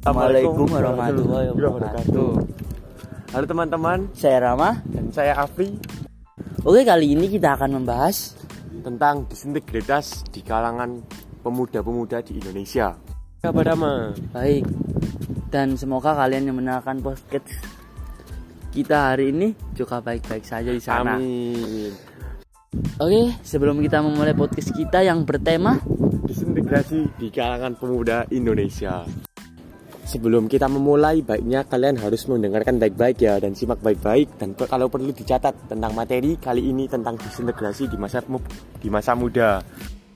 Assalamualaikum warahmatullahi wabarakatuh. Halo teman-teman, Saya Rama. dan saya Afri Oke, kali ini kita akan membahas tentang disintegritas di kalangan pemuda-pemuda di Indonesia. Kabar Dama. baik dan semoga kalian yang mendengarkan podcast kita hari ini juga baik-baik saja di sana. Amin. Oke, sebelum kita memulai podcast kita yang bertema Disintegrasi di kalangan pemuda Indonesia. Sebelum kita memulai, baiknya kalian harus mendengarkan baik-baik ya dan simak baik-baik dan kalau perlu dicatat tentang materi kali ini tentang disintegrasi di masa di masa muda.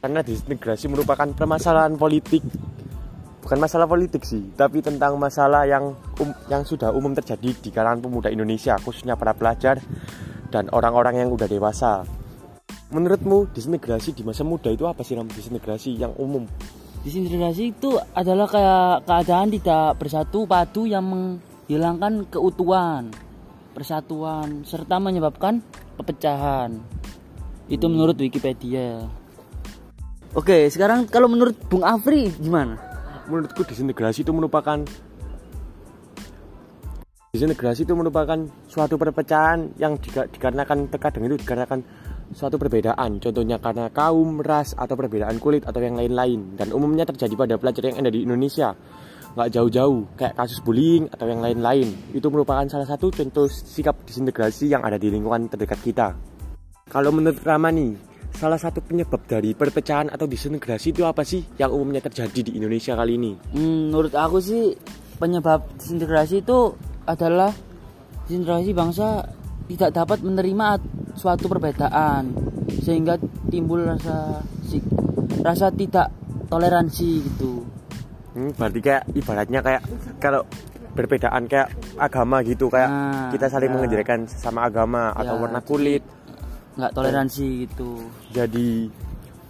Karena disintegrasi merupakan permasalahan politik bukan masalah politik sih, tapi tentang masalah yang um- yang sudah umum terjadi di kalangan pemuda Indonesia, khususnya para pelajar dan orang-orang yang udah dewasa. Menurutmu disintegrasi di masa muda itu apa sih? Disintegrasi yang umum? Disintegrasi itu adalah kayak keadaan tidak bersatu padu yang menghilangkan keutuhan, persatuan serta menyebabkan pepecahan. Itu menurut Wikipedia. Oke, sekarang kalau menurut Bung Afri gimana? Menurutku disintegrasi itu merupakan disintegrasi itu merupakan suatu perpecahan yang dikarenakan terkadang itu dikarenakan suatu perbedaan. Contohnya karena kaum, ras, atau perbedaan kulit atau yang lain-lain. Dan umumnya terjadi pada pelajar yang ada di Indonesia. Nggak jauh-jauh kayak kasus bullying atau yang lain-lain. Itu merupakan salah satu contoh sikap disintegrasi yang ada di lingkungan terdekat kita. Kalau menurut Ramani salah satu penyebab dari perpecahan atau disintegrasi itu apa sih yang umumnya terjadi di Indonesia kali ini? Hmm, menurut aku sih penyebab disintegrasi itu adalah disintegrasi bangsa tidak dapat menerima suatu perbedaan sehingga timbul rasa si- rasa tidak toleransi gitu. Hmm, berarti kayak ibaratnya kayak kalau perbedaan kayak agama gitu kayak Nah, kita saling ya. mengejarkan sama agama atau Ya, warna kulit. nggak toleransi gitu. Jadi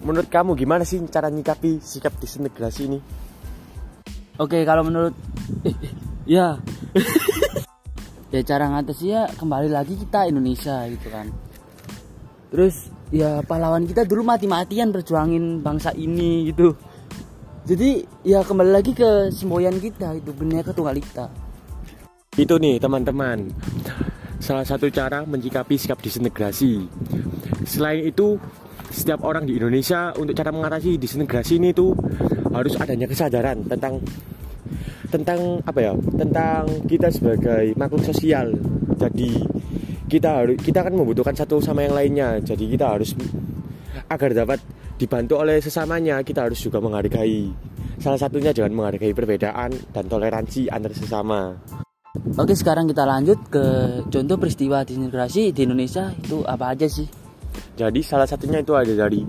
menurut kamu gimana sih cara nyikapi sikap disintegrasi ini? Oke, kalau menurut eh, eh, ya ya cara ngatasi ya kembali lagi kita Indonesia gitu kan. Terus ya pahlawan kita dulu mati-matian berjuangin bangsa ini gitu. Jadi ya kembali lagi ke semboyan kita itu Bhinneka Tunggal Ika. Itu nih teman-teman. Salah satu cara menyikapi sikap disintegrasi. Selain itu, setiap orang di Indonesia untuk cara mengatasi disintegrasi ini tuh harus adanya kesadaran tentang tentang apa ya? Tentang kita sebagai makhluk sosial. Jadi kita harus kita kan membutuhkan satu sama yang lainnya. Jadi kita harus agar dapat dibantu oleh sesamanya, kita harus juga menghargai. Salah satunya dengan menghargai perbedaan dan toleransi antar sesama. Oke, sekarang kita lanjut ke contoh peristiwa disintegrasi di Indonesia itu apa aja sih? Jadi salah satunya itu ada dari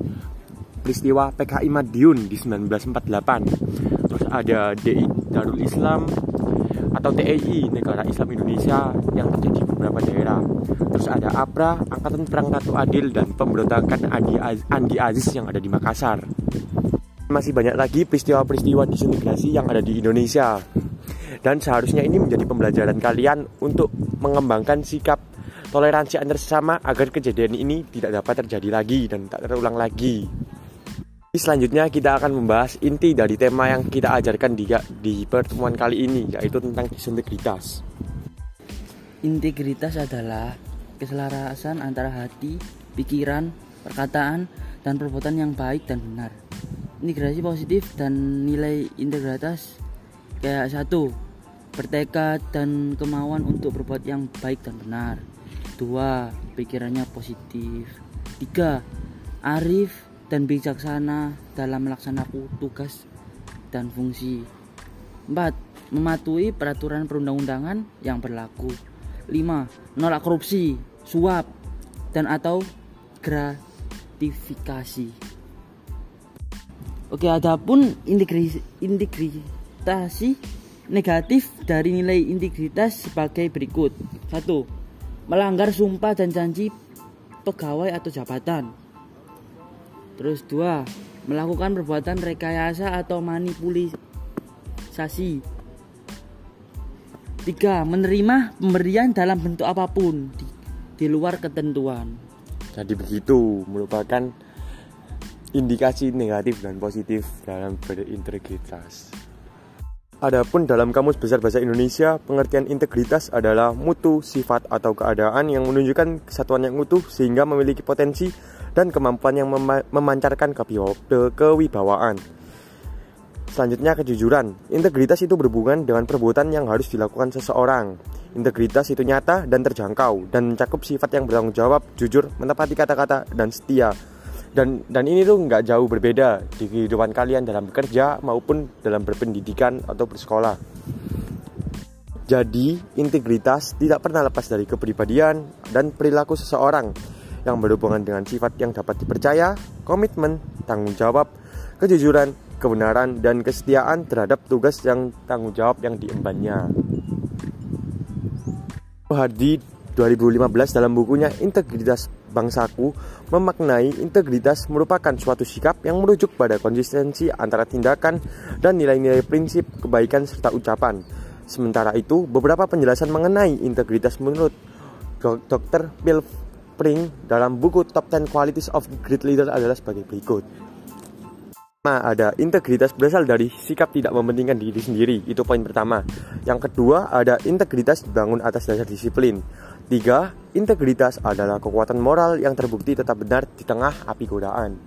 peristiwa PKI Madiun di 1948. Terus ada DI Darul Islam atau TEI Negara Islam Indonesia yang terjadi di beberapa daerah. Terus ada APRA Angkatan Perang Ratu Adil dan pemberontakan Andi, Az- Andi Aziz yang ada di Makassar. Masih banyak lagi peristiwa-peristiwa disintegrasi yang ada di Indonesia. Dan seharusnya ini menjadi pembelajaran kalian untuk mengembangkan sikap toleransi antar sesama agar kejadian ini tidak dapat terjadi lagi dan tak terulang lagi. Selanjutnya kita akan membahas inti dari tema yang kita ajarkan di, di pertemuan kali ini yaitu tentang disintegritas. Integritas adalah keselarasan antara hati, pikiran, perkataan, dan perbuatan yang baik dan benar. Integrasi positif dan nilai integritas kayak satu bertekad dan kemauan untuk berbuat yang baik dan benar. Dua, pikirannya positif. Tiga, arif dan bijaksana dalam melaksanakan tugas dan fungsi. Empat, mematuhi peraturan perundang-undangan yang berlaku. 5. Menolak korupsi, suap, dan atau gratifikasi. Oke, adapun integri- integritasi negatif dari nilai integritas sebagai berikut. 1. Melanggar sumpah dan janji pegawai atau jabatan. Terus dua, melakukan perbuatan rekayasa atau manipulasi. Tiga, menerima pemberian dalam bentuk apa pun di, di luar ketentuan. Jadi begitu merupakan indikasi negatif dan positif dalam berintegritas. Adapun dalam Kamus Besar Bahasa Indonesia, pengertian integritas adalah mutu, sifat, atau keadaan yang menunjukkan kesatuan yang utuh sehingga memiliki potensi dan kemampuan yang mem memancarkan kewibawaan. Selanjutnya kejujuran. Integritas itu berhubungan dengan perbuatan yang harus dilakukan seseorang. Integritas itu nyata dan terjangkau dan mencakup sifat yang bertanggung jawab, jujur, menepati kata-kata, dan setia dan dan ini tuh nggak jauh berbeda di kehidupan kalian dalam bekerja maupun dalam berpendidikan atau bersekolah. Jadi, integritas tidak pernah lepas dari kepribadian dan perilaku seseorang yang berhubungan dengan sifat yang dapat dipercaya, komitmen, tanggung jawab, kejujuran, kebenaran, dan kesetiaan terhadap tugas yang tanggung jawab yang diembannya. Hardi 2015 dalam bukunya Integritas bangsaku memaknai integritas merupakan suatu sikap yang merujuk pada konsistensi antara tindakan dan nilai-nilai prinsip kebaikan serta ucapan. Sementara itu, beberapa penjelasan mengenai integritas menurut Dr. Bill Pring dalam buku Top 10 Qualities of Great Leader adalah sebagai berikut. Nah, ada integritas berasal dari sikap tidak mementingkan diri sendiri, itu poin pertama. Yang kedua, ada integritas dibangun atas dasar disiplin. Tiga, integritas adalah kekuatan moral yang terbukti tetap benar di tengah api godaan.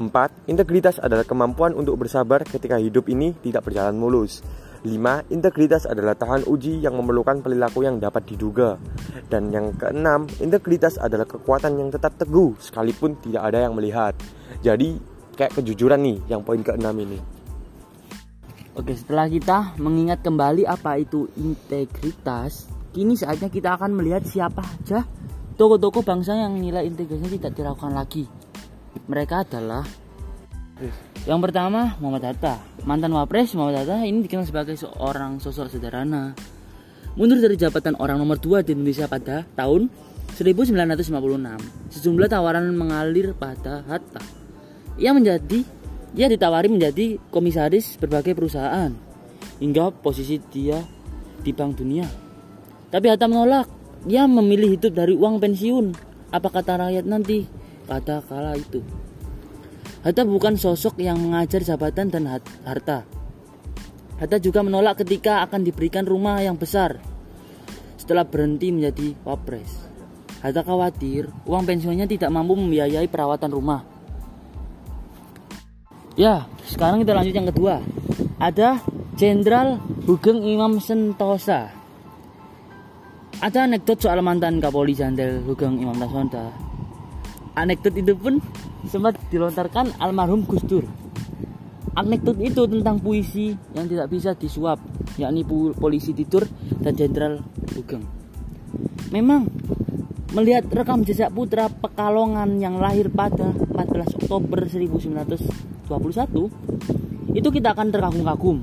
Empat, integritas adalah kemampuan untuk bersabar ketika hidup ini tidak berjalan mulus. Lima, integritas adalah tahan uji yang memerlukan perilaku yang dapat diduga. Dan yang keenam, integritas adalah kekuatan yang tetap teguh sekalipun tidak ada yang melihat. Jadi, kayak kejujuran nih yang poin keenam ini. Oke, setelah kita mengingat kembali apa itu integritas, Kini saatnya kita akan melihat siapa saja toko-toko bangsa yang nilai integrasinya tidak dilakukan lagi. Mereka adalah yang pertama Muhammad Hatta. Mantan Wapres Muhammad Hatta ini dikenal sebagai seorang sosok sederhana. Mundur dari jabatan orang nomor 2 di Indonesia pada tahun 1956. Sejumlah tawaran mengalir pada Hatta. Ia menjadi ia ditawari menjadi komisaris berbagai perusahaan hingga posisi dia di Bank Dunia tapi Hatta menolak. Dia memilih hidup dari uang pensiun. Apa kata rakyat nanti? Kata kala itu. Hatta bukan sosok yang mengajar jabatan dan harta. Hatta juga menolak ketika akan diberikan rumah yang besar setelah berhenti menjadi wapres. Hatta khawatir uang pensiunnya tidak mampu membiayai perawatan rumah. Ya, sekarang kita lanjut yang kedua. Ada Jenderal Hugeng Imam Sentosa ada anekdot soal mantan Kapolri Jenderal Hugeng Imam Nasonda. Anekdot itu pun sempat dilontarkan almarhum Gus Dur. Anekdot itu tentang puisi yang tidak bisa disuap, yakni polisi tidur dan Jenderal Hugeng. Memang melihat rekam jejak putra Pekalongan yang lahir pada 14 Oktober 1921 itu kita akan terkagum-kagum.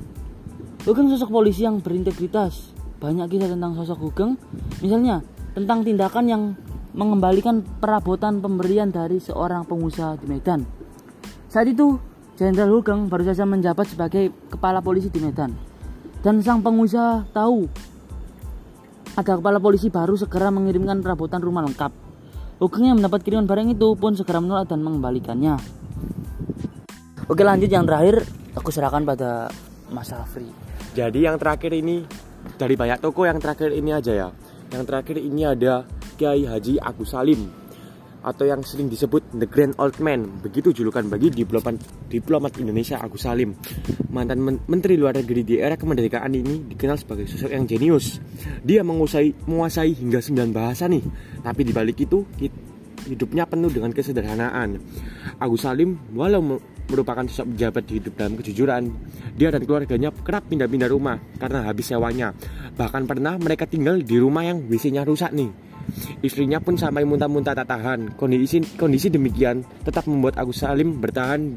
Hugeng sosok polisi yang berintegritas, banyak kisah tentang sosok Hugeng misalnya tentang tindakan yang mengembalikan perabotan pemberian dari seorang pengusaha di Medan. Saat itu Jenderal Hugeng baru saja menjabat sebagai kepala polisi di Medan. Dan sang pengusaha tahu ada kepala polisi baru segera mengirimkan perabotan rumah lengkap. Hugeng yang mendapat kiriman barang itu pun segera menolak dan mengembalikannya. Oke lanjut yang terakhir aku serahkan pada Mas Afri. Jadi yang terakhir ini dari banyak toko yang terakhir ini aja ya. Yang terakhir ini ada Kiai Haji Agus Salim atau yang sering disebut The Grand Old Man begitu julukan bagi diplomat, diplomat Indonesia Agus Salim mantan men menteri luar negeri di era kemerdekaan ini dikenal sebagai sosok yang jenius dia menguasai, menguasai hingga 9 bahasa nih tapi dibalik itu hidupnya penuh dengan kesederhanaan Agus Salim walau merupakan sosok pejabat di hidup dalam kejujuran. Dia dan keluarganya kerap pindah-pindah rumah karena habis sewanya. Bahkan pernah mereka tinggal di rumah yang WC-nya rusak nih. Istrinya pun sampai muntah-muntah tak tahan. Kondisi kondisi demikian tetap membuat Agus Salim bertahan.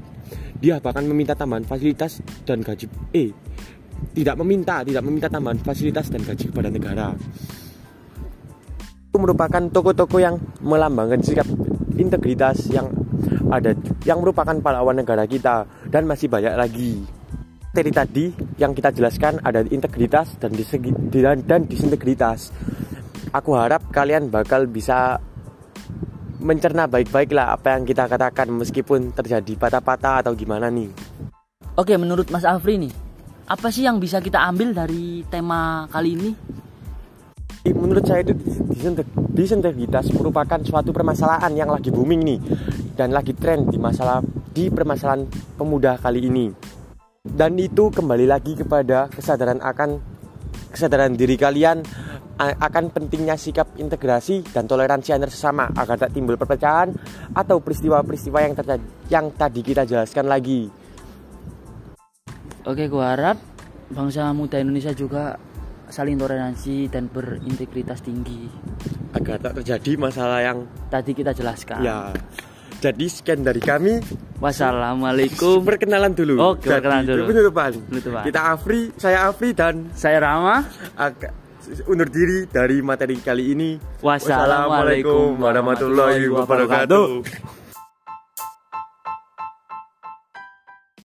Dia bahkan meminta tambahan fasilitas dan gaji eh tidak meminta, tidak meminta tambahan fasilitas dan gaji kepada negara. Itu merupakan toko-toko yang melambangkan sikap integritas yang ada yang merupakan pahlawan negara kita dan masih banyak lagi. Dari tadi yang kita jelaskan ada integritas dan disegi, dan, dan disintegritas. Aku harap kalian bakal bisa mencerna baik-baik lah apa yang kita katakan meskipun terjadi patah-patah atau gimana nih. Oke, menurut Mas Afri nih, apa sih yang bisa kita ambil dari tema kali ini? Menurut saya itu disentibilitas merupakan suatu permasalahan yang lagi booming nih dan lagi tren di masalah di permasalahan pemuda kali ini. Dan itu kembali lagi kepada kesadaran akan kesadaran diri kalian akan pentingnya sikap integrasi dan toleransi antar sesama agar tak timbul perpecahan atau peristiwa-peristiwa yang yang tadi kita jelaskan lagi. Oke, gua harap bangsa muda Indonesia juga saling toleransi dan berintegritas tinggi agar tak terjadi masalah yang tadi kita jelaskan. Ya. Jadi sekian dari kami. Wassalamualaikum. Perkenalan dulu. Oke, perkenalan dulu. Penutupan. Penutupan. Kita Afri, saya Afri dan saya Rama. Agak undur diri dari materi kali ini. Wassalamualaikum warahmatullahi wabarakatuh.